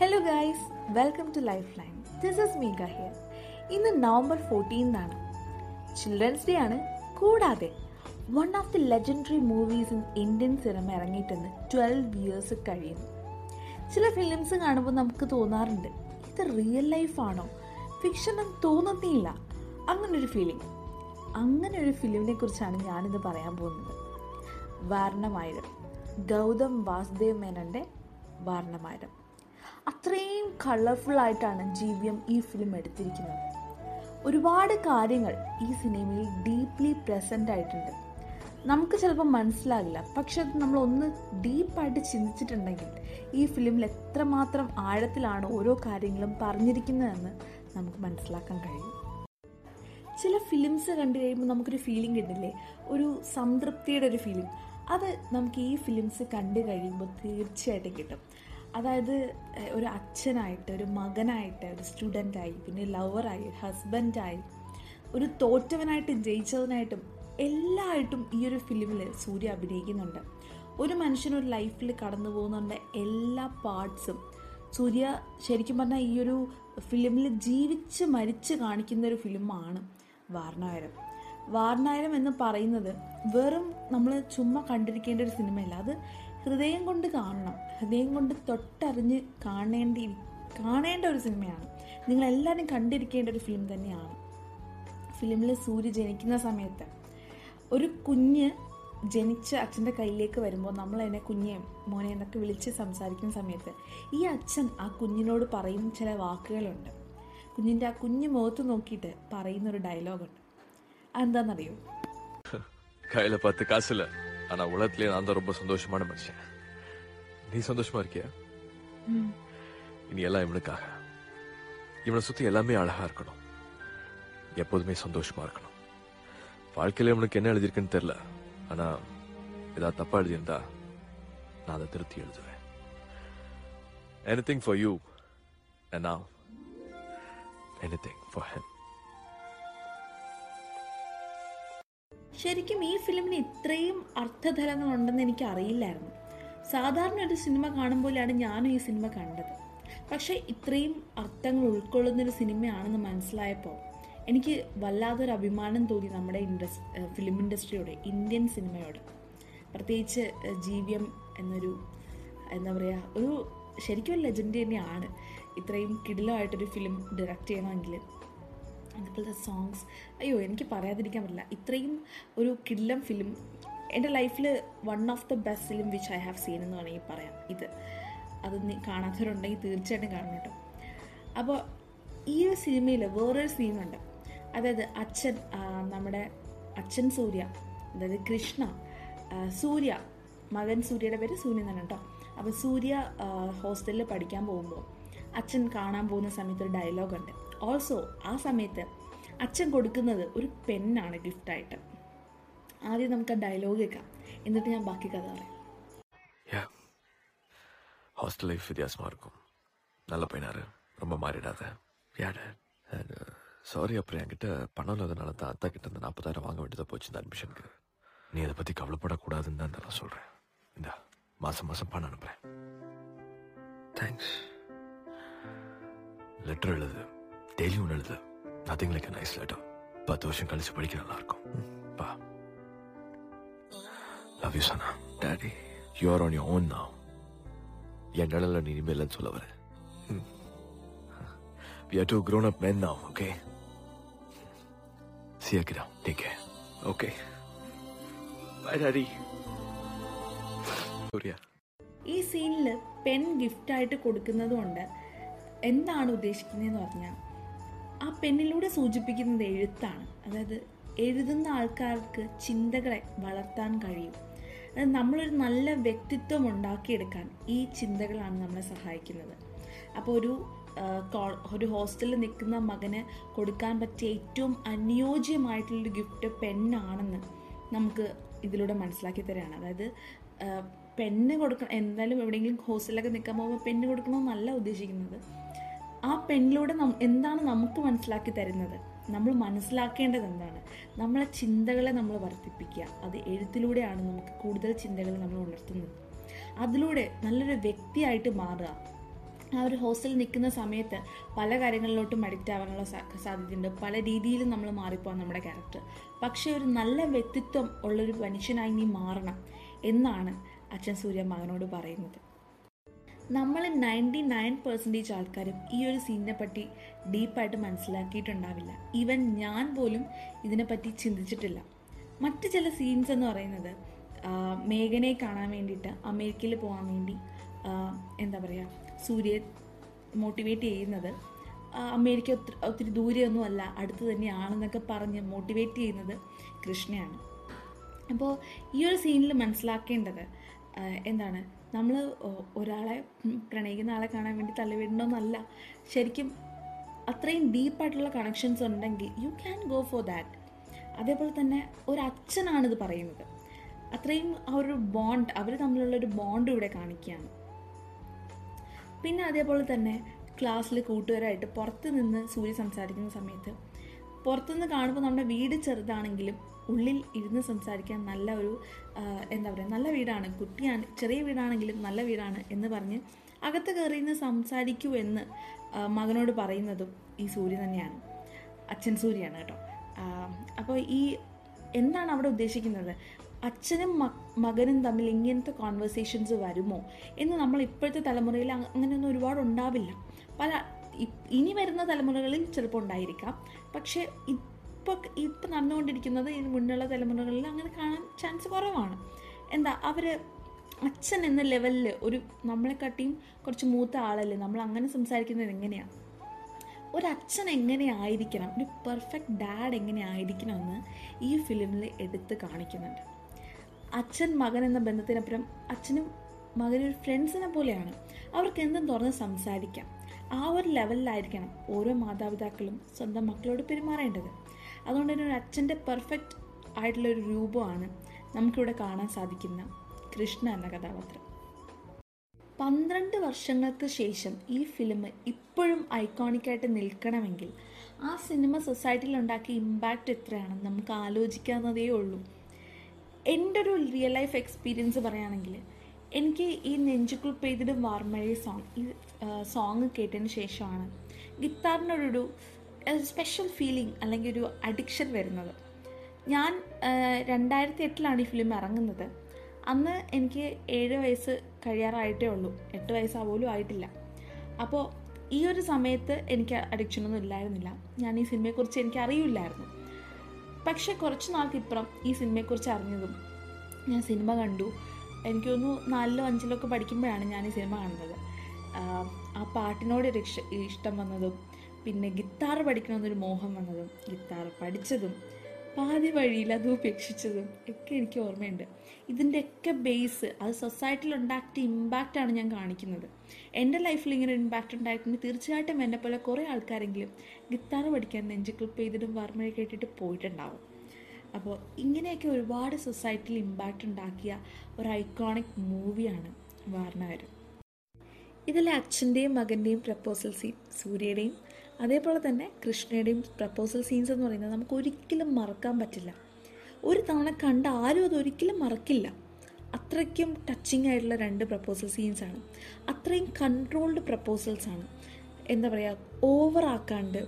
Hello guys welcome to life line this is me here ഇന്ന് November ഫോർട്ടീൻതാണ് children's day ആണ്. കൂടാതെ one of the legendary movies in Indian cinema ഇറങ്ങിയിട്ടെന്ന് twelve years കഴിയുന്നു. ചില films കാണുമ്പോൾ നമുക്ക് തോന്നാറുണ്ട് ഇത് റിയൽ ലൈഫാണോ ഫിക്ഷൻ എന്ന് തോന്നുന്നില്ല. അങ്ങനൊരു ഫീലിംഗ് അങ്ങനെ ഒരു ഫിലിമിനെ കുറിച്ചാണ് ഞാനിന്ന് പറയാൻ പോകുന്നത്. വാരണമായിരം. ഗൗതം വാസുദേവ് മേനന്റെ വാരണമായിരം. അത്രയും കളർഫുള്ളായിട്ടാണ് ജി വി എം ഈ ഫിലിം എടുത്തിരിക്കുന്നത്. ഒരുപാട് കാര്യങ്ങൾ ഈ സിനിമയിൽ ഡീപ്ലി പ്രസന്റ് ആയിട്ടുണ്ട്. നമുക്ക് ചിലപ്പോൾ മനസ്സിലാകില്ല. പക്ഷെ അത് നമ്മൾ ഒന്ന് ഡീപ്പായിട്ട് ചിന്തിച്ചിട്ടുണ്ടെങ്കിൽ ഈ ഫിലിമിൽ എത്രമാത്രം ആഴത്തിലാണ് ഓരോ കാര്യങ്ങളും പറഞ്ഞിരിക്കുന്നതെന്ന് നമുക്ക് മനസ്സിലാക്കാൻ കഴിയും. ചില ഫിലിംസ് കണ്ടു കഴിയുമ്പോൾ നമുക്കൊരു ഫീലിംഗ് കിട്ടില്ലേ ഒരു സംതൃപ്തിയുടെ ഒരു ഫീലിംഗ് അത് നമുക്ക് ഈ ഫിലിംസ് കണ്ടു കഴിയുമ്പോൾ തീർച്ചയായിട്ടും കിട്ടും. അതായത് ഒരു അച്ഛനായിട്ട് ഒരു മകനായിട്ട് ഒരു സ്റ്റുഡന്റായി പിന്നെ ലവറായി ഹസ്ബൻഡായി ഒരു തോറ്റവനായിട്ട് ജയിച്ചവനായിട്ടും എല്ലായിട്ടും ഈ ഒരു ഫിലിമിൽ സൂര്യ അഭിനയിക്കുന്നുണ്ട്. ഒരു മനുഷ്യനൊരു ലൈഫിൽ കടന്നു പോകുന്നുണ്ട് എല്ലാ പാർട്സും. സൂര്യ ശരിക്കും പറഞ്ഞാൽ ഈ ഒരു ഫിലിമിൽ ജീവിച്ച് മരിച്ച് കാണിക്കുന്ന ഒരു ഫിലിമാണ് വാർണായരം. വാർണായരം എന്ന് പറയുന്നത് വെറും നമ്മൾ ചുമ്മാ കണ്ടിരിക്കേണ്ട ഒരു സിനിമയല്ല. അത് ഹൃദയം കൊണ്ട് കാണണം. ഹൃദയം കൊണ്ട് തൊട്ടറിഞ്ഞ് കാണേണ്ടി കാണേണ്ട ഒരു സിനിമയാണ് നിങ്ങളെല്ലാവരും കണ്ടിരിക്കേണ്ട ഒരു ഫിലിം തന്നെയാണ് ഫിലിമിൽ സൂര്യ ജനിക്കുന്ന സമയത്ത് ഒരു കുഞ്ഞ് ജനിച്ച് അച്ഛൻ്റെ കയ്യിലേക്ക് വരുമ്പോൾ നമ്മൾ അതിനെ കുഞ്ഞെ മോനെ എന്നൊക്കെ വിളിച്ച് സംസാരിക്കുന്ന സമയത്ത് ഈ അച്ഛൻ ആ കുഞ്ഞിനോട് പറയുന്ന ചില വാക്കുകളുണ്ട് കുഞ്ഞിൻ്റെ ആ കുഞ്ഞു മുഖത്ത് നോക്കിയിട്ട് പറയുന്ന ഒരു ഡയലോഗുണ്ട് അതെന്താണെന്നറിയോ கையில பத்து காசு இல்ல ஆனா உலகத்திலேயே நான் தான் ரொம்ப சந்தோஷமான மனுஷன் நீ சந்தோஷமா இருக்கியா இனி எல்லாம் இவனுக்காக இவனை சுத்தி எல்லாமே அழகா இருக்கணும் எப்போதுமே சந்தோஷமா இருக்கணும் வாழ்க்கையில இவனுக்கு என்ன எழுதியிருக்குன்னு தெரியல ஆனா ஏதாவது தப்பா எழுதியிருந்தா நான் அதை திருத்தி எழுதுவேன் anything for you and now anything for him ശരിക്കും ഈ ഫിലിമിന് ഇത്രയും അർത്ഥതലങ്ങളുണ്ടെന്ന് എനിക്ക് അറിയില്ലായിരുന്നു സാധാരണ ഒരു സിനിമ കാണുമ്പോഴാണ് ഞാനും ഈ സിനിമ കണ്ടത്. പക്ഷേ ഇത്രയും അർത്ഥങ്ങൾ ഉൾക്കൊള്ളുന്നൊരു സിനിമയാണെന്ന് മനസ്സിലായപ്പോൾ എനിക്ക് വല്ലാതൊരു അഭിമാനം തോന്നി നമ്മുടെ ഇൻഡസ് ഫിലിം ഇൻഡസ്ട്രിയോട് ഇന്ത്യൻ സിനിമയോട്. പ്രത്യേകിച്ച് ജി വി എം എന്നൊരു എന്താ പറയുക ഒരു ശരിക്കും ഒരു ലെജൻഡ് തന്നെയാണ്. ഇത്രയും കിടിലമായിട്ടൊരു ഫിലിം ഡയറക്റ്റ് ചെയ്യണമെങ്കിൽ അതുപോലത്തെ സോങ്സ് അയ്യോ എനിക്ക് പറയാതിരിക്കാൻ പറ്റില്ല. ഇത്രയും ഒരു കിടിലം ഫിലിം എന്റെ ലൈഫിൽ one of the best film which I have seen എന്ന് വേണമെങ്കിൽ പറയാം. ഇത്. അത് കാണാത്തവരുണ്ടെങ്കിൽ തീർച്ചയായിട്ടും കാണണം കേട്ടോ അപ്പോൾ ഈ ഒരു സിനിമയിൽ വേറൊരു സീനുണ്ട് അതായത് അച്ഛൻ നമ്മുടെ അച്ഛൻ സൂര്യ അതായത് കൃഷ്ണ സൂര്യ മകൻ സൂര്യയുടെ പേര് സൂര്യ എന്നാണ് കേട്ടോ അപ്പോൾ സൂര്യ ഹോസ്റ്റലിൽ പഠിക്കാൻ പോകുമ്പോൾ അച്ഛൻ കാണാൻ പോകുന്ന സമയത്ത് ഒരു ഡയലോഗുണ്ട് ഓൾസോ ആ സമയത്ത് അച്ഛൻ കൊടുക്കുന്നത് ഒരു പെന്നാണ് ഗിഫ്റ്റായിട്ട് ആദ്യം നമുക്ക് ആ ഡയലോഗ് കേൾക്കാം എന്നിട്ട് ഞാൻ ബാക്കി കഥ പറയാം யா ஹாஸ்டல் லைஃப் வித்தியாசமா இருக்கும் நல்ல பையனாரு ரொம்ப மாறிடாத யாட சாரி அப்புறம் என்கிட்ட பணம் இல்லாதனால தான் அத்தா கிட்ட இருந்து நாற்பதாயிரம் வாங்க வேண்டியதாக போச்சு இந்த அட்மிஷனுக்கு நீ அதை பற்றி கவலைப்படக்கூடாதுன்னு தான் நான் சொல்கிறேன் இந்த மாதம் மாதம் பணம் அனுப்புகிறேன் தேங்க்ஸ் லெட்டர் எழுது டெய்லி ஒன்று எழுது நத்திங் லைக் நைஸ் லெட்டர் பத்து வருஷம் கழிச்சு படிக்க நல்லா இருக்கும் ம், பா Love you Sana daddy you are on your own now என் நிழல நீ இனிமேலன்னு சொல்ல வர We are two grown up men now, okay? See you, kiddo. Take care. Okay. Bye, Daddy. Surya. ഈ സീനിൽ പെൻ ഗിഫ്റ്റായിട്ട് കൊടുക്കുന്നത് കൊണ്ട് എന്താണ് ഉദ്ദേശിക്കുന്നതെന്ന് പറഞ്ഞാൽ ആ പെന്നിലൂടെ സൂചിപ്പിക്കുന്നത് എഴുത്താണ് അതായത് എഴുതുന്ന ആൾക്കാർക്ക് ചിന്തകളെ വളർത്താൻ കഴിയും അതായത് നമ്മളൊരു നല്ല വ്യക്തിത്വം ഉണ്ടാക്കിയെടുക്കാൻ ഈ ചിന്തകളാണ് നമ്മളെ സഹായിക്കുന്നത്. അപ്പോൾ ഒരു ഒരു ഹോസ്റ്റലിൽ നിൽക്കുന്ന മകന് കൊടുക്കാൻ പറ്റിയ ഏറ്റവും അനുയോജ്യമായിട്ടുള്ളൊരു ഗിഫ്റ്റ് പെണ്ണാണെന്ന് നമുക്ക് ഇതിലൂടെ മനസ്സിലാക്കി തരാണ്. അതായത് പെണ്ണ് കൊടുക്കണം എന്തായാലും എവിടെയെങ്കിലും ഹോസ്റ്റലിലൊക്കെ നിൽക്കാൻ പോകുമ്പോൾ പെണ്ണ് കൊടുക്കണമെന്നല്ല ഉദ്ദേശിക്കുന്നത്. ആ പെണ്ണിലൂടെ എന്താണ് നമുക്ക് മനസ്സിലാക്കി തരുന്നത്? നമ്മൾ മനസ്സിലാക്കേണ്ടത് എന്താണ്? നമ്മളെ ചിന്തകളെ നമ്മൾ വർദ്ധിപ്പിക്കുക. അത് എഴുത്തിലൂടെയാണ് നമുക്ക് കൂടുതൽ ചിന്തകൾ നമ്മൾ ഉണർത്തുന്നത്. അതിലൂടെ നല്ലൊരു വ്യക്തിയായിട്ട് മാറുക. ആ ഒരു ഹോസ്റ്റലിൽ നിൽക്കുന്ന സമയത്ത് പല കാര്യങ്ങളിലോട്ടും അഡിക്റ്റ് ആവാനുള്ള സാധ്യതയുണ്ട്. പല രീതിയിലും നമ്മൾ മാറിപ്പോകാൻ നമ്മുടെ ക്യാരക്ടർ പക്ഷേ ഒരു നല്ല വ്യക്തിത്വം ഉള്ളൊരു മനുഷ്യനായി നീ മാറണം എന്നാണ് അച്ഛൻ സൂര്യ മകനോട് പറയുന്നത്. നമ്മൾ നയന്റി നയൻ പെർസെന്റേജ് ആൾക്കാരും ഈ ഒരു സീനിനെ പറ്റി ഡീപ്പായിട്ട് മനസ്സിലാക്കിയിട്ടുണ്ടാവില്ല. ഈവൻ ഞാൻ പോലും ഇതിനെപ്പറ്റി ചിന്തിച്ചിട്ടില്ല. മറ്റ് ചില സീൻസ് എന്ന് പറയുന്നത് മേഘനയെ കാണാൻ വേണ്ടിയിട്ട് അമേരിക്കയിൽ പോകാൻ വേണ്ടി എന്താ പറയുക സൂര്യ മോട്ടിവേറ്റ് ചെയ്യുന്നത് അമേരിക്ക ഒത്തിരി ഒത്തിരി ദൂരെയൊന്നും അല്ല അടുത്ത് തന്നെയാണെന്നൊക്കെ പറഞ്ഞ് മോട്ടിവേറ്റ് ചെയ്യുന്നത് കൃഷ്ണയാണ്. അപ്പോൾ ഈ ഒരു സീനിൽ മനസ്സിലാക്കേണ്ടത് എന്താണ് നമ്മൾ ഒരാളെ പ്രണയിക്കുന്ന ആളെ കാണാൻ വേണ്ടി തള്ളിവിടണമെന്നല്ല ശരിക്കും അത്രയും ഡീപ്പായിട്ടുള്ള കണക്ഷൻസ് ഉണ്ടെങ്കിൽ you can go for that അതേപോലെ തന്നെ ഒരു അച്ഛനാണിത് പറയുന്നത്. അത്രയും ആ ഒരു ബോണ്ട് അവർ തമ്മിലുള്ള ഒരു ബോണ്ട് ഇവിടെ കാണിക്കുകയാണ്. പിന്നെ അതേപോലെ തന്നെ ക്ലാസ്സിൽ കൂട്ടുകാരായിട്ട് പുറത്ത് നിന്ന് സൂര്യ സംസാരിക്കുന്ന സമയത്ത് പുറത്തുനിന്ന് കാണുമ്പോൾ നമ്മുടെ വീട് ചെറുതാണെങ്കിലും ഉള്ളിൽ ഇരുന്ന് സംസാരിക്കാൻ നല്ല ഒരു എന്താ പറയുക നല്ല വീടാണ്. കുട്ടിയാണ് ചെറിയ വീടാണെങ്കിലും നല്ല വീടാണ് എന്ന് പറഞ്ഞ് അകത്ത് കയറി നിന്ന് സംസാരിക്കൂ എന്ന് മകനോട് പറയുന്നതും ഈ സൂര്യ തന്നെയാണ്. അച്ഛൻ സൂര്യയാണ് കേട്ടോ. അപ്പോൾ ഈ എന്താണ് അവിടെ ഉദ്ദേശിക്കുന്നത്? അച്ഛനും മകനും തമ്മിൽ ഇങ്ങനത്തെ കോൺവെർസേഷൻസ് വരുമോ എന്ന് നമ്മൾ ഇപ്പോഴത്തെ തലമുറയിൽ അങ്ങനെയൊന്നും ഒരുപാട് ഉണ്ടാവില്ല. പല ഇനി വരുന്ന തലമുറകളിൽ ചിലപ്പോൾ ഉണ്ടായിരിക്കാം. പക്ഷേ ഇപ്പോൾ ഇപ്പം നടന്നുകൊണ്ടിരിക്കുന്നത് ഇതിന് മുന്നുള്ള തലമുറകളിൽ അങ്ങനെ കാണാൻ ചാൻസ് കുറവാണ്. എന്താ അവർ അച്ഛൻ എന്ന ലെവലിൽ ഒരു നമ്മളെക്കാട്ടിയും കുറച്ച് മൂത്ത ആളല്ലേ? നമ്മൾ അങ്ങനെ സംസാരിക്കുന്നത് എങ്ങനെയാണ് ഒരു അച്ഛൻ എങ്ങനെ ആയിരിക്കണം? ഒരു പെർഫെക്റ്റ് ഡാഡ് എങ്ങനെ ആയിരിക്കണം എന്ന് ഈ ഫിലിമിൽ എടുത്ത് കാണിക്കുന്നുണ്ട്. അച്ഛൻ മകൻ എന്ന ബന്ധത്തിനപ്പുറം അച്ഛനും മകനും ഒരു ഫ്രണ്ട്സിനെ പോലെയാണ്. അവർക്ക് എന്തും തുറന്ന് സംസാരിക്കാം. ആ ഒരു ലെവലിലായിരിക്കണം ഓരോ മാതാപിതാക്കളും സ്വന്തം മക്കളോട് പെരുമാറേണ്ടത്. അതുകൊണ്ട് തന്നെ ഒരു അച്ഛന്റെ പെർഫെക്റ്റ് ആയിട്ടുള്ള ഒരു രൂപമാണ് നമുക്കിവിടെ കാണാൻ സാധിക്കുന്ന കൃഷ്ണ എന്ന കഥാപാത്രം. പന്ത്രണ്ട് വർഷങ്ങൾക്ക് ശേഷം ഈ ഫിലിം ഇപ്പോഴും ഐക്കോണിക്കായിട്ട് നിൽക്കണമെങ്കിൽ ആ സിനിമ സൊസൈറ്റിയിൽ ഉണ്ടാക്കിയ ഇമ്പാക്റ്റ് എത്രയാണെന്ന് നമുക്ക് ആലോചിക്കാവുന്നതേ ഉള്ളൂ. എന്റെ ഒരു റിയൽ ലൈഫ് എക്സ്പീരിയൻസ് പറയുകയാണെങ്കിൽ എനിക്ക് ഈ നെഞ്ചുക്കുൾ പെയ്തിടും വാർമഴ സോങ് ഈ സോങ് കേട്ടതിന് ശേഷമാണ്. ഗിത്താറിനോടൊരു സ്പെഷ്യൽ ഫീലിംഗ് അല്ലെങ്കിൽ ഒരു അഡിക്ഷൻ വരുന്നത്. ഞാൻ രണ്ടായിരത്തി എട്ടിലാണ് ഈ ഫിലിം ഇറങ്ങുന്നത്. അന്ന് എനിക്ക് ഏഴ് വയസ്സ് കഴിയാറായിട്ടേ ഉള്ളൂ. എട്ട് വയസ്സാ പോലും ആയിട്ടില്ല. അപ്പോൾ ഈ ഒരു സമയത്ത് എനിക്ക് അഡിക്ഷനൊന്നും ഇല്ലായിരുന്നില്ല. ഞാൻ ഈ സിനിമയെക്കുറിച്ച് എനിക്ക് അറിയില്ലായിരുന്നു. പക്ഷെ കുറച്ച് നാൾക്കിപ്പുറം ഈ സിനിമയെക്കുറിച്ച് അറിഞ്ഞതും ഞാൻ സിനിമ കണ്ടു. എനിക്ക് നാലിലോ അഞ്ചിലോ ഒക്കെ പഠിക്കുമ്പോഴാണ് ഞാൻ ഈ സിനിമ കാണുന്നത് ആ പാട്ടിനോട് ഒരു ഇഷ്ട- വന്നതും പിന്നെ ഗിത്താർ പഠിക്കണമെന്നൊരു മോഹം വന്നതും ഗിത്താർ പഠിച്ചതും പാതി വഴിയിൽ അത് ഉപേക്ഷിച്ചതും ഒക്കെ എനിക്ക് ഓർമ്മയുണ്ട്. ഇതിന്റെയൊക്കെ ബേസ് അത് സൊസൈറ്റിയിൽ ഉണ്ടാക്കിയ ഇമ്പാക്റ്റാണ് ഞാൻ കാണിക്കുന്നത്. എന്റെ ലൈഫിൽ ഇങ്ങനെ ഇമ്പാക്റ്റ് ഉണ്ടായിട്ടുണ്ട്. തീർച്ചയായിട്ടും എന്നെ പോലെ കുറേ ആൾക്കാരെങ്കിലും ഗിത്താർ പഠിക്കാൻ നെഞ്ച് ക്ലിപ്പ് ചെയ്തിട്ടും വർമ്മയെ കേട്ടിട്ട് പോയിട്ടുണ്ടാവും. അപ്പോൾ ഇങ്ങനെയൊക്കെ ഒരുപാട് സൊസൈറ്റിയിൽ ഇമ്പാക്റ്റ് ഉണ്ടാക്കിയ ഒരു ഐക്കോണിക് മൂവിയാണ് വാർണാവരം ഇതിലെ അച്ഛന്റെയും മകന്റെയും പ്രപ്പോസൽ സീൻ സൂര്യയുടെയും അതേപോലെ തന്നെ കൃഷ്ണയുടെയും പ്രപ്പോസൽ സീൻസ് എന്ന് പറയുന്നത് നമുക്ക് ഒരിക്കലും മറക്കാൻ പറ്റില്ല. ഒരു തവണ കണ്ട ആരും അതൊരിക്കലും മറക്കില്ല. അത്രയ്ക്കും ടച്ചിങ് ആയിട്ടുള്ള രണ്ട് പ്രപ്പോസൽ സീൻസാണ് അത്രയും കൺട്രോൾഡ് പ്രപ്പോസൽസ് ആണ്. എന്താ പറയുക ഓവർ ആക്കാണ്ട്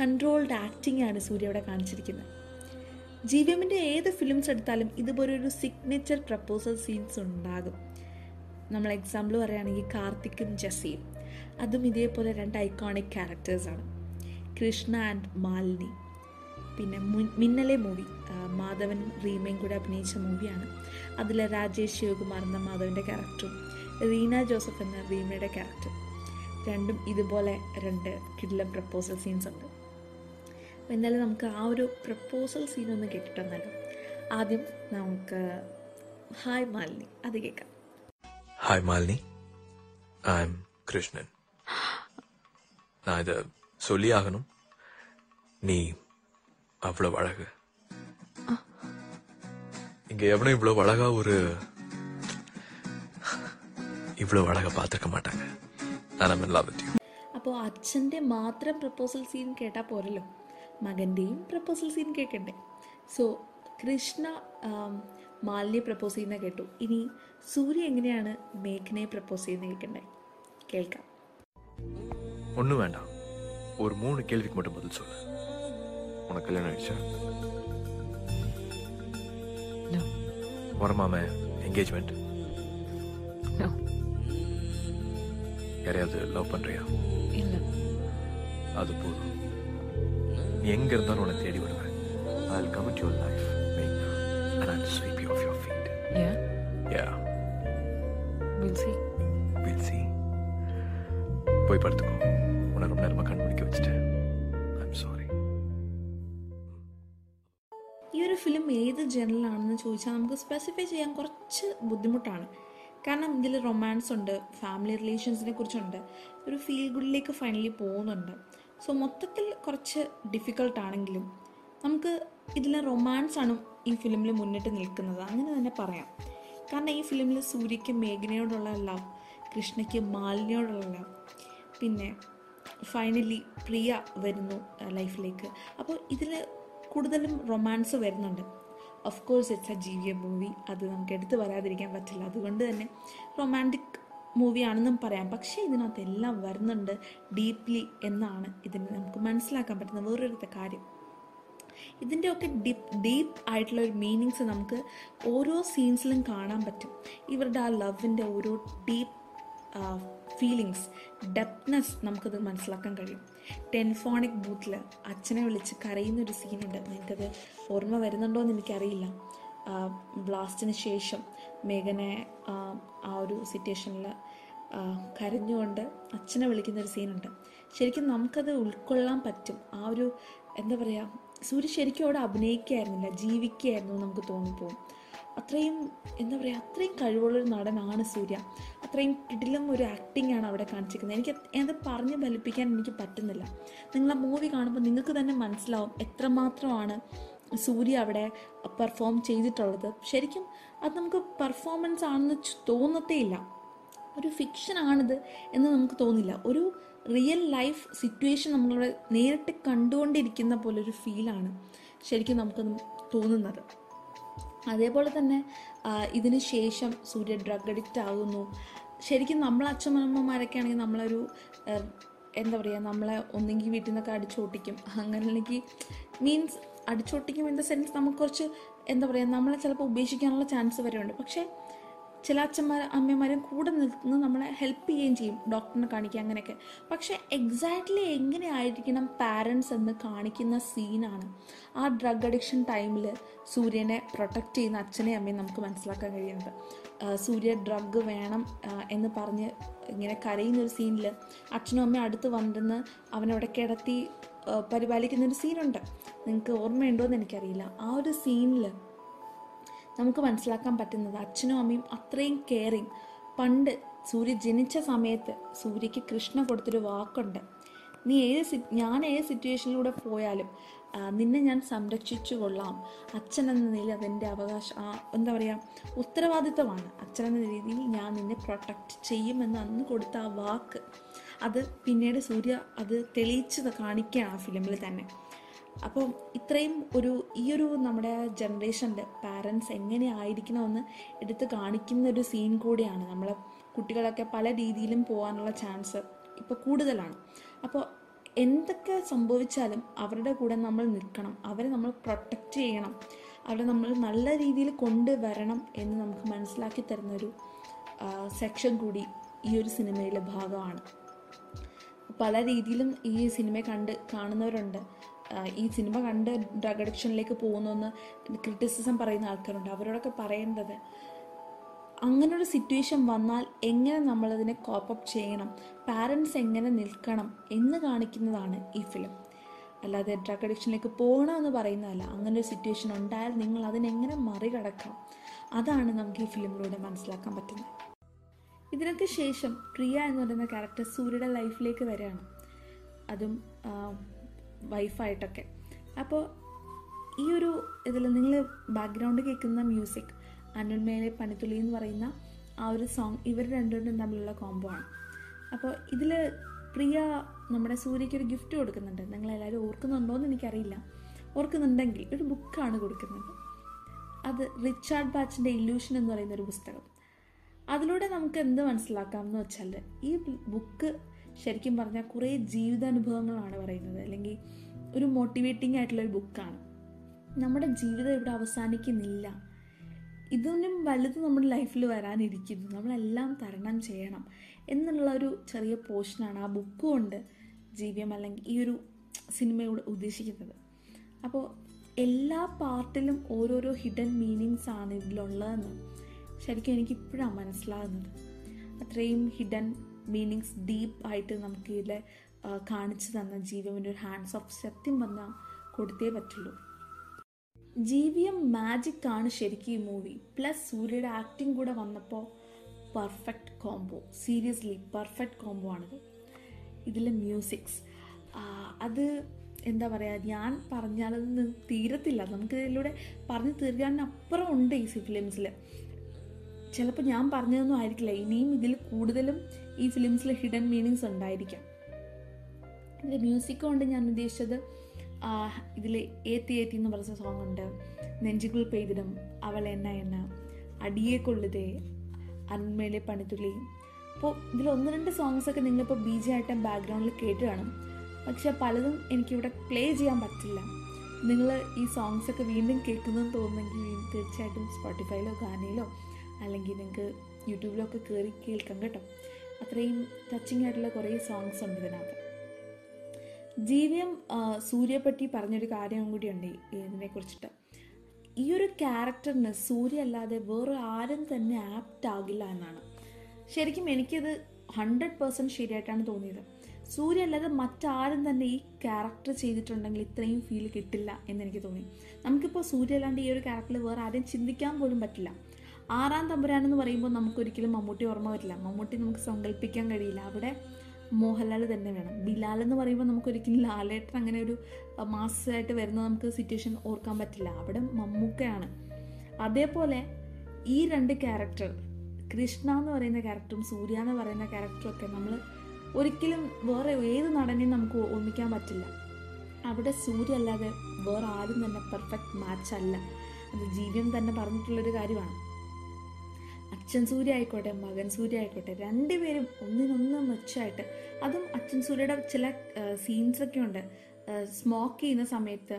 കൺട്രോൾഡ് ആക്ടിംഗ് ആണ് സൂര്യ ഇവിടെ കാണിച്ചിരിക്കുന്നത്. ജി ഏത് ഫിലിംസ് എടുത്താലും ഇതുപോലൊരു സിഗ്നേച്ചർ പ്രപ്പോസൽ സീൻസ് ഉണ്ടാകും. നമ്മൾ എക്സാമ്പിൾ പറയുകയാണെങ്കിൽ കാർത്തിക്കും ജസീം അതും ഇതേപോലെ രണ്ട് ഐക്കോണിക് ക്യാരക്ടേഴ്സാണ് കൃഷ്ണ ആൻഡ് മാലിനി. പിന്നെ മിന്നലെ മൂവി മാധവനും റീമയും കൂടെ അഭിനയിച്ച മൂവിയാണ്. അതിൽ രാജേഷ് ശിവകുമാർ എന്ന മാധവന്റെ ക്യാരക്ടറും റീന ജോസഫ് എന്ന റീമയുടെ ക്യാരക്ടറും രണ്ടും ഇതുപോലെ രണ്ട് കിഡിലം പ്രപ്പോസൽ സീൻസ് ഉണ്ട്. എന്നാലും നമുക്ക് ആ ഒരു പ്രപ്പോസൽ സീൻ ഒന്ന് കേട്ടിട്ടുണ്ടല്ലോ ആദ്യം നമുക്ക് ഹായ് മാലിനി അത് കേൾക്കാം. hi Malini I am Krishnan நான் இத சொல்லி ஆகணும் நீ அவ்வளவு அழகு இங்க எவனும் இவ்வளவு அழகா ஒரு இவ்வளவு அழகா பார்த்திருக்க மாட்டாங்க நான் in love with you അപ്പോൾ അച്ഛൻ്റെ മാത്രം പ്രപ്പോസൽ സീൻ കേട്ടാൽ പോരല്ലോ മകൻ്റെയും പ്രപ്പോസൽ സീൻ കേൾക്കണ്ടേ സോ കൃഷ്ണ ആം, മാലിന്യെ പ്രപ്പോസ് ചെയ്യുന്ന കേട്ടു ഇനി സൂര്യ എങ്ങനെയാണ് മേഘനയെ പ്രപ്പോസ് ചെയ്യുന്നത് കേൾക്കണ്ടേ കേൾക്കാം ஒன்றும் வேண்டாம் ஒரு மூணு கேள்விக்கு மட்டும் பதில் சொல்லு உனக்கு கல்யாணம் ஆயிடுச்சா No. வரமாம engagement No. யாரையாவது லவ் பண்றியா இல்ல அது போதும் நீ எங்க இருந்தாலும் உன்னை தேடி வருவேன் I will come your life மேக்னா and I sweep you off your feet Yeah. Yeah We'll see. Will see போய் படுத்துக்கோ உன்னை ரொம்ப நேரமா கண் முடிக்க வச்சுட்டேன் ஐ எம் சாரி ഈ ഒരു ഫിലിം ഏത് ജനറലാണെന്ന് ചോദിച്ചാൽ നമുക്ക് സ്പെസിഫൈ ചെയ്യാൻ കുറച്ച് ബുദ്ധിമുട്ടാണ് കാരണം ഇതിൽ റൊമാൻസ് ഉണ്ട് ഫാമിലി റിലേഷൻസിനെ കുറിച്ചുണ്ട് ഒരു ഫീൽ ഗുഡിലേക്ക് ഫൈനലി പോകുന്നുണ്ട് സോ മൊത്തത്തിൽ കുറച്ച് ഡിഫിക്കൾട്ട് ആണെങ്കിലും നമുക്ക് ഇതിലെ റൊമാൻസ് ആണ് ഈ ഫിലിമിൽ മുന്നിട്ട് നിൽക്കുന്നത്. അങ്ങനെ തന്നെ പറയാം. കാരണം ഈ ഫിലിമിൽ സൂര്യയ്ക്ക് മേഘനയോടുള്ള ലവ് കൃഷ്ണയ്ക്ക് മാലിന്യോടുള്ള ലവ് പിന്നെ ഫൈനലി പ്രിയ വരുന്നു ലൈഫിലേക്ക് അപ്പോൾ ഇതിൽ കൂടുതലും റൊമാൻസ് വരുന്നുണ്ട്. ഓഫ് കോഴ്സ് ഇറ്റ്സ് എ ജീവിയ മൂവി അത് നമുക്ക് എടുത്തു പറയാതിരിക്കാൻ പറ്റില്ല. അതുകൊണ്ട് തന്നെ റൊമാന്റിക് മൂവിയാണെന്നും പറയാം. പക്ഷേ ഇതിനകത്ത് എല്ലാം വരുന്നുണ്ട് ഡീപ്ലി എന്നാണ് ഇതിന് നമുക്ക് മനസ്സിലാക്കാൻ പറ്റുന്ന വേറൊരു കാര്യം. ഇതിന്റെയൊക്കെ ഡീപ്പ് ഡീപ്പ് ആയിട്ടുള്ള ഒരു മീനിങ്സ് നമുക്ക് ഓരോ സീൻസിലും കാണാൻ പറ്റും. ഇവരുടെ ആ ലവിന്റെ ഓരോ ഡീപ്പ് ഫീലിങ്സ് ഡെപ്നെസ് നമുക്കത് മനസ്സിലാക്കാൻ കഴിയും. ടെലിഫോണിക് ബൂത്തിൽ അച്ഛനെ വിളിച്ച് കരയുന്ന ഒരു സീനുണ്ട് നിനക്കത് ഓർമ്മ വരുന്നുണ്ടോ എന്ന് എനിക്കറിയില്ല. ബ്ലാസ്റ്റിന് ശേഷം മേഘനെ ആ, ഒരു സിറ്റുവേഷനിൽ കരഞ്ഞുകൊണ്ട് അച്ഛനെ വിളിക്കുന്ന ഒരു സീനുണ്ട് ശരിക്കും നമുക്കത് ഉൾക്കൊള്ളാൻ പറ്റും. ആ ഒരു എന്താ പറയുക സൂര്യ ശരിക്കും അവിടെ അഭിനയിക്കുകയായിരുന്നില്ല ജീവിക്കുകയായിരുന്നു നമുക്ക് തോന്നിപ്പോവും. അത്രയും എന്താ പറയുക അത്രയും കഴിവുള്ളൊരു നടനാണ് സൂര്യ. അത്രയും കിടിലം ഒരു ആക്ടിംഗ് ആണ് അവിടെ കാണിച്ചിരിക്കുന്നത്. എനിക്ക് അത് പറഞ്ഞ് ഫലിപ്പിക്കാൻ എനിക്ക് പറ്റുന്നില്ല. നിങ്ങൾ ആ മൂവി കാണുമ്പോൾ നിങ്ങൾക്ക് തന്നെ മനസ്സിലാവും എത്രമാത്രമാണ് സൂര്യ അവിടെ പെർഫോം ചെയ്തിട്ടുള്ളത്. ശരിക്കും അത് നമുക്ക് പെർഫോമൻസ് ആണെന്ന് ച് തോന്നത്തേ ഇല്ല ഒരു ഫിക്ഷൻ ആണിത് എന്ന് നമുക്ക് തോന്നില്ല. ഒരു റിയൽ ലൈഫ് സിറ്റുവേഷൻ നമ്മളിവിടെ നേരിട്ട് കണ്ടുകൊണ്ടിരിക്കുന്ന പോലെ ഒരു ഫീലാണ് ശരിക്കും നമുക്ക് തോന്നുന്നത്. അതേപോലെ തന്നെ ഇതിന് ശേഷം സൂര്യ ഡ്രഗ് അഡിക്റ്റ് ആകുന്നു ശരിക്കും നമ്മൾ അച്ഛനമ്മമാരൊക്കെ ആണെങ്കിൽ നമ്മളൊരു എന്താ പറയുക നമ്മളെ ഒന്നെങ്കിൽ വീട്ടിൽ നിന്നൊക്കെ അടിച്ചോട്ടിക്കും. അങ്ങനെ അല്ലെങ്കിൽ മീൻസ് അടിച്ചോട്ടിക്കും ഇൻ ദ സെൻസ് നമുക്ക് കുറച്ച് എന്താ പറയുക നമ്മളെ ചിലപ്പോൾ ഉപേക്ഷിക്കാനുള്ള ചാൻസ് വരെ പക്ഷേ ചില അച്ഛന്മാർ അമ്മമാരും കൂടെ നിന്ന് നമ്മളെ ഹെൽപ്പ് ചെയ്യുകയും ചെയ്യും ഡോക്ടറിനെ കാണിക്കുക അങ്ങനെയൊക്കെ. പക്ഷെ എക്സാക്ട്ലി എങ്ങനെയായിരിക്കണം പാരൻസ് എന്ന് കാണിക്കുന്ന സീനാണ് ആ ഡ്രഗ് അഡിക്ഷൻ ടൈമിൽ സൂര്യനെ പ്രൊട്ടക്റ്റ് ചെയ്യുന്ന അച്ഛനെയും അമ്മയും നമുക്ക് മനസ്സിലാക്കാൻ കഴിയുന്നത്. സൂര്യ ഡ്രഗ് വേണം എന്ന് പറഞ്ഞ് ഇങ്ങനെ കരയുന്ന ഒരു സീനിൽ അച്ഛനും അമ്മയും അടുത്ത് വന്നിരുന്ന് അവനവിടെ കിടത്തി പരിപാലിക്കുന്നൊരു സീനുണ്ട് നിങ്ങൾക്ക് ഓർമ്മയുണ്ടോ എന്ന് എനിക്കറിയില്ല. ആ ഒരു സീനിൽ നമുക്ക് മനസ്സിലാക്കാൻ പറ്റുന്നത് അച്ഛനും അമ്മയും അത്രയും കെയറിങ് പണ്ട് സൂര്യ ജനിച്ച സമയത്ത് സൂര്യക്ക് കൃഷ്ണ കൊടുത്തൊരു വാക്കുണ്ട്. നീ ഏത് സി- ഞാൻ ഏത് സിറ്റുവേഷനിലൂടെ പോയാലും നിന്നെ ഞാൻ സംരക്ഷിച്ചു കൊള്ളാം. അച്ഛൻ എന്ന നിലയിൽ അതെന്റെ അവകാശം എന്താ പറയുക ഉത്തരവാദിത്തമാണ് അച്ഛൻ എന്ന രീതിയിൽ ഞാൻ നിന്നെ പ്രൊട്ടക്റ്റ് ചെയ്യുമെന്ന് അന്ന് കൊടുത്ത ആ വാക്ക്. അത് പിന്നീട് സൂര്യ അത് തെളിയിച്ച് കാണിക്കുകയാണ് ആ ഫിലിമിൽ തന്നെ. അപ്പം ഇത്രയും ഒരു ഈ ഒരു നമ്മുടെ ജനറേഷന്റെ പാരൻസ് എങ്ങനെ ആയിരിക്കണമെന്ന് എടുത്ത് കാണിക്കുന്ന ഒരു സീൻ കൂടിയാണ്. നമ്മളെ കുട്ടികളൊക്കെ പല രീതിയിലും പോകാനുള്ള ചാൻസ് ഇപ്പോൾ കൂടുതലാണ്. അപ്പോൾ എന്തൊക്കെ സംഭവിച്ചാലും അവരുടെ കൂടെ നമ്മൾ നിൽക്കണം. അവരെ നമ്മൾ പ്രൊട്ടക്റ്റ് ചെയ്യണം. അവരെ നമ്മൾ നല്ല രീതിയിൽ കൊണ്ടുവരണം എന്ന് നമുക്ക് മനസ്സിലാക്കി തരുന്നൊരു സെക്ഷൻ കൂടി ഈ ഒരു സിനിമയിലെ ഭാഗമാണ്. പല രീതിയിലും ഈ സിനിമ കണ്ട് കാണുന്നവരുണ്ട്. ഈ സിനിമ കണ്ട് ഡ്രഗ് അഡിക്ഷനിലേക്ക് പോകുന്നു ക്രിറ്റിസിസം പറയുന്ന ആൾക്കാരുണ്ട്. അവരോടൊക്കെ പറയേണ്ടത് അങ്ങനൊരു സിറ്റുവേഷൻ വന്നാൽ എങ്ങനെ നമ്മളതിനെ കോപ്പപ്പ് ചെയ്യണം? പാരൻസ് എങ്ങനെ നിൽക്കണം എന്ന് കാണിക്കുന്നതാണ് ഈ ഫിലിം അല്ലാതെ ഡ്രഗ് അഡിക്ഷനിലേക്ക് പോകണമെന്ന് പറയുന്നതല്ല. അങ്ങനെ ഒരു സിറ്റുവേഷൻ ഉണ്ടായാൽ നിങ്ങൾ അതിനെങ്ങനെ മറികടക്കാം? അതാണ് നമുക്ക് ഈ ഫിലിമിലൂടെ മനസ്സിലാക്കാൻ പറ്റുന്നത്. ഇതിനൊക്കെ ശേഷം പ്രിയ എന്ന് പറയുന്ന ക്യാരക്ടർ സൂര്യയുടെ ലൈഫിലേക്ക് വരികയാണ്. അതും വൈഫായിട്ടൊക്കെ. അപ്പോൾ ഈ ഒരു ഇതിൽ നിങ്ങൾ ബാക്ക്ഗ്രൗണ്ട് കേൾക്കുന്ന മ്യൂസിക് അനുന്മേലെ പണിത്തുള്ളി എന്ന് പറയുന്ന ആ ഒരു സോങ് ഇവർ രണ്ടുപേരും തമ്മിലുള്ള കോംബോ ആണ്. അപ്പോൾ ഇതിൽ പ്രിയ നമ്മുടെ സൂര്യയ്ക്ക് ഒരു ഗിഫ്റ്റ് കൊടുക്കുന്നുണ്ട്. നിങ്ങളെല്ലാവരും ഓർക്കുന്നുണ്ടോ എന്ന് എനിക്കറിയില്ല. ഓർക്കുന്നുണ്ടെങ്കിൽ ഒരു ബുക്കാണ് കൊടുക്കുന്നത്. അത് റിച്ചാർഡ് ബാച്ചിന്റെ ഇല്യൂഷൻ എന്ന് പറയുന്ന ഒരു പുസ്തകം. അതിലൂടെ നമുക്ക് എന്ത് മനസ്സിലാക്കാം എന്ന് വെച്ചാൽ ഈ ബുക്ക് ശരിക്കും പറഞ്ഞാൽ കുറേ ജീവിതാനുഭവങ്ങളാണ് പറയുന്നത്. അല്ലെങ്കിൽ ഒരു മോട്ടിവേറ്റിംഗ് ആയിട്ടുള്ള ഒരു ബുക്കാണ് നമ്മുടെ ജീവിതം ഇവിടെ അവസാനിക്കുന്നില്ല. ഇതൊന്നും വലുത് നമ്മുടെ ലൈഫിൽ വരാനിരിക്കുന്നു. നമ്മളെല്ലാം തരണം ചെയ്യണം എന്നുള്ള ഒരു ചെറിയ പോർഷനാണ് ആ ബുക്ക് കൊണ്ട് ജീവിയം അല്ലെങ്കിൽ ഈ ഒരു സിനിമയോട് ഉദ്ദേശിക്കുന്നത്. അപ്പോൾ എല്ലാ പാർട്ടിലും ഓരോരോ ഹിഡൻ മീനിങ്സ് ആണ് ഇതിലുള്ളതെന്ന് ശരിക്കും എനിക്കിപ്പോഴാണ് മനസ്സിലാകുന്നത്. അത്രയും ഹിഡൻ മീനിങ്സ് ഡീപ്പ് ആയിട്ട് നമുക്ക് ഇതിലെ കാണിച്ചു തന്ന ജീവിയമിന്റെ ഒരു ഹാൻഡ്സ് ഓഫ് സത്യം വന്ന കൊടുത്തേ പറ്റുള്ളൂ. ജീവിയം മാജിക് ആണ് ശരിക്കും ഈ മൂവി പ്ലസ് സൂര്യയുടെ ആക്ടിംഗ് കൂടെ വന്നപ്പോൾ perfect combo seriously perfect combo ആണിത്. ഇതിലെ മ്യൂസിക്സ് അത് എന്താ പറയുക ഞാൻ പറഞ്ഞാലൊന്നും തീരത്തില്ല. നമുക്ക് ഇതിലൂടെ പറഞ്ഞു തീർക്കാനപ്പുറം ഉണ്ട് ഈ ഫിലിംസിൽ ചിലപ്പോൾ ഞാൻ പറഞ്ഞതൊന്നും ആയിരിക്കില്ല. ഇനിയും ഇതിൽ കൂടുതലും ഈ ഫിലിംസിൽ ഹിഡൻ മീനിങ്സ് ഉണ്ടായിരിക്കാം. ഇതിന്റെ മ്യൂസിക് കൊണ്ട് ഞാൻ ഉദ്ദേശിച്ചത് ഇതിൽ ഏത്തി ഏത്തി എന്ന് പറഞ്ഞ സോങ് ഉണ്ട്. നെഞ്ചുകൾ പെയ്തിടും അവൾ എണ്ണ എണ്ണ അടിയെ കൊള്ളുതേ അന്മേലെ പണിത്തുള്ളി അപ്പോൾ ഇതിൽ ഒന്ന് രണ്ട് സോങ്സ് ഒക്കെ നിങ്ങളിപ്പോൾ ബി ജി ആയിട്ട് ബാക്ക്ഗ്രൗണ്ടിൽ കേട്ട് കാണും. പക്ഷെ പലതും എനിക്കിവിടെ പ്ലേ ചെയ്യാൻ പറ്റില്ല. നിങ്ങൾ ഈ സോങ്സ് ഒക്കെ വീണ്ടും കേൾക്കുന്നതെന്ന് തോന്നുന്നെങ്കിൽ തീർച്ചയായിട്ടും സ്പോട്ടിഫൈയിലോ ഗാനയിലോ അല്ലെങ്കിൽ നിങ്ങൾക്ക് യൂട്യൂബിലോ ഒക്കെ കയറി കേൾക്കാം കേട്ടോ. അത്രയും ടച്ചിങ് ആയിട്ടുള്ള കുറേ സോങ്സ് ഉണ്ട് ഇതിനകത്ത്. ജീവിയം സൂര്യയെപ്പറ്റി പറഞ്ഞൊരു കാര്യം കൂടിയുണ്ട് ഉണ്ട് ഇതിനെ കുറിച്ചിട്ട് ഈ ഒരു ക്യാരക്ടറിന് സൂര്യ അല്ലാതെ വേറെ ആരും തന്നെ ആപ്റ്റ് ആകില്ല എന്നാണ്. ശരിക്കും എനിക്കത് ഹൺഡ്രഡ് പേഴ്സന്റ് ശരിയായിട്ടാണ് തോന്നിയത്. സൂര്യ അല്ലാതെ മറ്റാരും തന്നെ ഈ ക്യാരക്ടർ ചെയ്തിട്ടുണ്ടെങ്കിൽ ഇത്രയും ഫീൽ കിട്ടില്ല എന്ന് എനിക്ക് തോന്നി. നമുക്കിപ്പോൾ സൂര്യ അല്ലാണ്ട് ഈ ഒരു ക്യാരക്ടറിൽ വേറെ ആരെയും ചിന്തിക്കാൻ പോലും പറ്റില്ല. ആറാം തമ്പുരാൻ എന്ന് പറയുമ്പോൾ നമുക്കൊരിക്കലും മമ്മൂട്ടി ഓർമ്മ വരില്ല. മമ്മൂട്ടി നമുക്ക് സങ്കല്പിക്കാൻ കഴിയില്ല. അവിടെ മോഹൻലാൽ തന്നെ വേണം. ബിലാൽ എന്ന് പറയുമ്പോൾ നമുക്കൊരിക്കലും ലാലേട്ടൻ അങ്ങനെ ഒരു മാസമായിട്ട് വരുന്ന നമുക്ക് സിറ്റുവേഷൻ ഓർക്കാൻ പറ്റില്ല. അവിടെ മമ്മൂക്കയാണ്. അതേപോലെ ഈ രണ്ട് ക്യാരക്ടർ കൃഷ്ണ എന്ന് പറയുന്ന ക്യാരക്ടറും സൂര്യ എന്ന് പറയുന്ന ക്യാരക്ടറും ഒക്കെ നമ്മൾ ഒരിക്കലും വേറെ ഏത് നടനെയും നമുക്ക് ഓർമ്മിക്കാൻ പറ്റില്ല. അവിടെ സൂര്യ അല്ലാതെ വേറെ ആരും തന്നെ പെർഫെക്റ്റ് മാച്ച് അല്ല. അത് ജീവിയം തന്നെ പറഞ്ഞിട്ടുള്ളൊരു കാര്യമാണ്. അച്ഛൻ സൂര്യ ആയിക്കോട്ടെ മകൻ സൂര്യ ആയിക്കോട്ടെ രണ്ടുപേരും ഒന്നിനൊന്ന് മെച്ചമായിട്ട് അതും അച്ഛൻ സൂര്യയുടെ ചില സീൻസൊക്കെ ഉണ്ട്. സ്മോക്ക് ചെയ്യുന്ന സമയത്ത്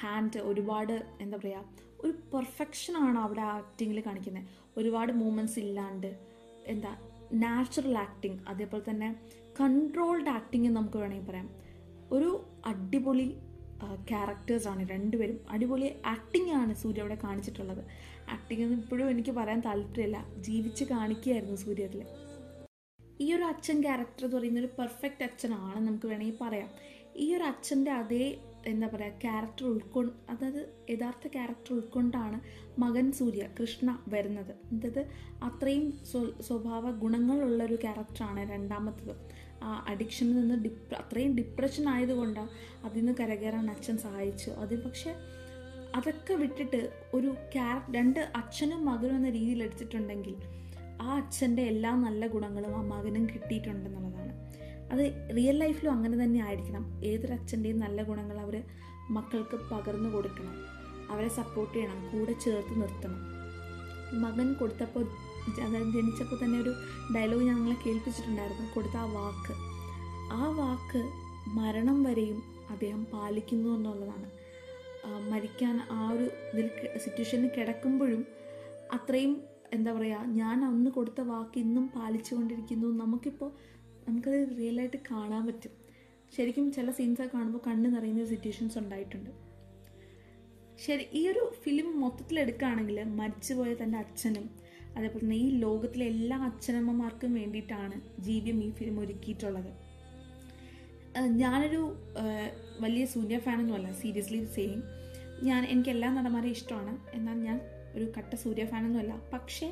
ഹാൻഡ് ഒരുപാട് എന്താ പറയുക ഒരു പെർഫെക്ഷനാണ് അവിടെ ആക്ടിങ്ങിൽ കാണിക്കുന്നത്. ഒരുപാട് മൂമെന്റ്സ് ഇല്ലാണ്ട് എന്താ നാച്ചുറൽ ആക്ടിങ് അതേപോലെ തന്നെ കൺട്രോൾഡ് ആക്ടിങ് എന്ന് നമുക്ക് വേണമെങ്കിൽ പറയാം. ഒരു അടിപൊളി ക്യാരക്ടേഴ്സാണ് രണ്ടുപേരും. അടിപൊളി ആക്ടിംഗ് ആണ് സൂര്യ അവിടെ കാണിച്ചിട്ടുള്ളത്. ആക്ടിംഗ് ഒന്നും ഇപ്പോഴും എനിക്ക് പറയാൻ താല്പര്യമില്ല. ജീവിച്ച് കാണിക്കുകയായിരുന്നു സൂര്യത്തിൽ. ഈ ഒരു അച്ഛൻ ക്യാരക്ടർ എന്ന് പറയുന്ന ഒരു പെർഫെക്റ്റ് അച്ഛനാണ് നമുക്ക് വേണമെങ്കിൽ പറയാം. ഈ ഒരു അച്ഛന്റെ അതേ എന്താ പറയുക ക്യാരക്ടർ ഉൾക്കൊണ്ട് അതായത് യഥാർത്ഥ ക്യാരക്ടർ ഉൾക്കൊണ്ടാണ് മകൻ സൂര്യ കൃഷ്ണ വരുന്നത്. അതായത് അത്രയും സ്വ- സ്വഭാവ ഗുണങ്ങളുള്ള ഒരു ക്യാരക്ടറാണ് രണ്ടാമത്തത്. ആ അഡിക്ഷനിൽ നിന്ന് ഡിപ്ര അത്രയും ഡിപ്രഷൻ ആയതുകൊണ്ടാണ് അതിൽ നിന്ന് കരകയറാൻ അച്ഛൻ സഹായിച്ചു അതിൽ പക്ഷേ അതൊക്കെ വിട്ടിട്ട് ഒരു ക്യാരക്ടർ രണ്ട് അച്ഛനും മകനും എന്ന രീതിയിൽ എടുത്തിട്ടുണ്ടെങ്കിൽ ആ അച്ഛന്റെ എല്ലാ നല്ല ഗുണങ്ങളും ആ മകനും കിട്ടിയിട്ടുണ്ടെന്നുള്ളതാണ്. അത് റിയൽ ലൈഫിലും അങ്ങനെ തന്നെ ആയിരിക്കണം. ഏതൊരു അച്ഛന്റെയും നല്ല ഗുണങ്ങൾ അവർ മക്കൾക്ക് പകർന്നു കൊടുക്കണം. അവരെ സപ്പോർട്ട് ചെയ്യണം. കൂടെ ചേർത്ത് നിർത്തണം. മകൻ കൊടുത്തപ്പോൾ അതായത് ജനിച്ചപ്പോൾ തന്നെ ഒരു ഡയലോഗ് ഞങ്ങളെ കേൾപ്പിച്ചിട്ടുണ്ടായിരുന്നു. കൊടുത്ത ആ വാക്ക്. ആ വാക്ക് മരണം വരെയും അദ്ദേഹം പാലിക്കുന്നു എന്നുള്ളതാണ്. മരിക്കാൻ ആ ഒരു ഇതിൽ സിറ്റുവേഷനിൽ കിടക്കുമ്പോഴും അത്രയും എന്താ പറയുക ഞാൻ അന്ന് കൊടുത്ത വാക്ക് ഇന്നും പാലിച്ചുകൊണ്ടിരിക്കുന്നു. നമുക്കിപ്പോൾ നമുക്കത് റിയലായിട്ട് കാണാൻ പറ്റും. ശരിക്കും ചില സീൻസൊക്കെ കാണുമ്പോൾ കണ്ണ് നിറയുന്ന സിറ്റുവേഷൻസ് ഉണ്ടായിട്ടുണ്ട്. ശരി ഈ ഒരു ഫിലിം മൊത്തത്തിൽ എടുക്കുകയാണെങ്കിൽ മരിച്ചുപോയ തന്റെ അച്ഛനും അതേപോലെ തന്നെ ഈ ലോകത്തിലെ എല്ലാ അച്ഛനമ്മമാർക്കും വേണ്ടിയിട്ടാണ് ജീവ്യം ഈ ഫിലിം ഒരുക്കിയിട്ടുള്ളത്. ഞാനൊരു വലിയ സൂര്യ ഫാനൊന്നുമല്ല സീരിയസ്ലി സെയിം ഞാൻ എനിക്ക് എല്ലാ നടന്മാരെയും ഇഷ്ടമാണ്. എന്നാൽ ഞാൻ ഒരു കട്ട സൂര്യ ഫാനൊന്നുമല്ല. പക്ഷേ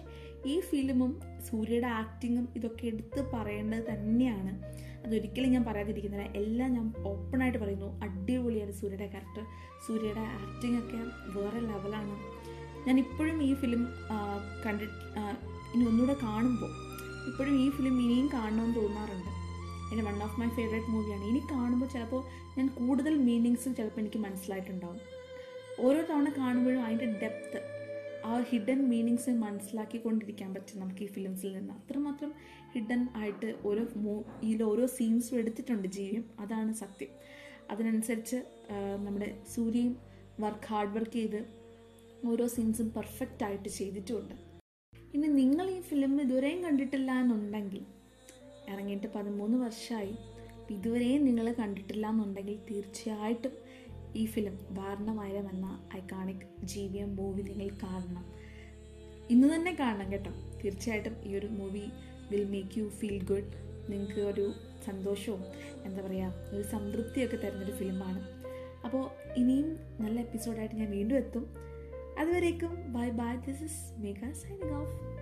ഈ ഫിലിമും സൂര്യയുടെ ആക്ടിങ്ങും ഇതൊക്കെ എടുത്ത് പറയേണ്ടത് തന്നെയാണ്. അതൊരിക്കലും ഞാൻ പറയാതിരിക്കുന്നില്ല. എല്ലാം ഞാൻ ഓപ്പണായിട്ട് പറയുന്നു. അടിപൊളിയാണ് സൂര്യയുടെ ക്യാരക്ടർ സൂര്യയുടെ ആക്ടിങ് ഒക്കെ വേറെ ലെവലാണ് ഞാൻ ഇപ്പോഴും ഈ ഫിലിം കണ്ടിട്ട് ഇനി ഒന്നുകൂടെ കാണുമ്പോൾ ഇപ്പോഴും ഈ ഫിലിം ഇനിയും കാണണമെന്ന് തോന്നാറുണ്ട്. എന്റെ വൺ ഓഫ് മൈ ഫേവറേറ്റ് മൂവിയാണ് ഇനി കാണുമ്പോൾ ചിലപ്പോൾ ഞാൻ കൂടുതൽ മീനിങ്സ് ചിലപ്പോൾ എനിക്ക് മനസ്സിലായിട്ടുണ്ടാവും. ഓരോ തവണ കാണുമ്പോഴും അതിന്റെ ഡെപ്ത്ത് ആ ഹിഡൻ മീനിങ്സ് മനസ്സിലാക്കിക്കൊണ്ടിരിക്കാൻ പറ്റും നമുക്ക് ഈ ഫിലിംസിൽ നിന്ന്. അത്രമാത്രം ഹിഡൻ ആയിട്ട് ഓരോ മൂ ഇതിൽ ഓരോ സീൻസും എടുത്തിട്ടുണ്ട് ജീവിയും. അതാണ് സത്യം. അതിനനുസരിച്ച് നമ്മുടെ സൂര്യയും വർക്ക് ഹാർഡ് വർക്ക് ചെയ്ത് ഓരോ സീൻസും പെർഫെക്റ്റ് ആയിട്ട് ചെയ്തിട്ടുമുണ്ട്. ഇനി നിങ്ങൾ ഈ ഫിലിം ഇതുവരെയും കണ്ടിട്ടില്ല എന്നുണ്ടെങ്കിൽ ഇറങ്ങിയിട്ട് പതിമൂന്ന് വർഷമായി ഇതുവരെയും നിങ്ങൾ കണ്ടിട്ടില്ല എന്നുണ്ടെങ്കിൽ തീർച്ചയായിട്ടും ഈ ഫിലിം വാരണമായിരം എന്ന ഐക്കോണിക് ജീവിയം മൂവി നിങ്ങൾ കാണണം. ഇന്ന് തന്നെ കാണണം കേട്ടോ. തീർച്ചയായിട്ടും ഈ ഒരു movie will make you feel good നിങ്ങൾക്ക് ഒരു സന്തോഷവും എന്താ പറയുക ഒരു സംതൃപ്തിയൊക്കെ തരുന്നൊരു ഫിലിമാണ് അപ്പോൾ ഇനിയും നല്ല എപ്പിസോഡായിട്ട് ഞാൻ വീണ്ടും എത്തും. അതുവരേക്കും bye bye this is Megha signing off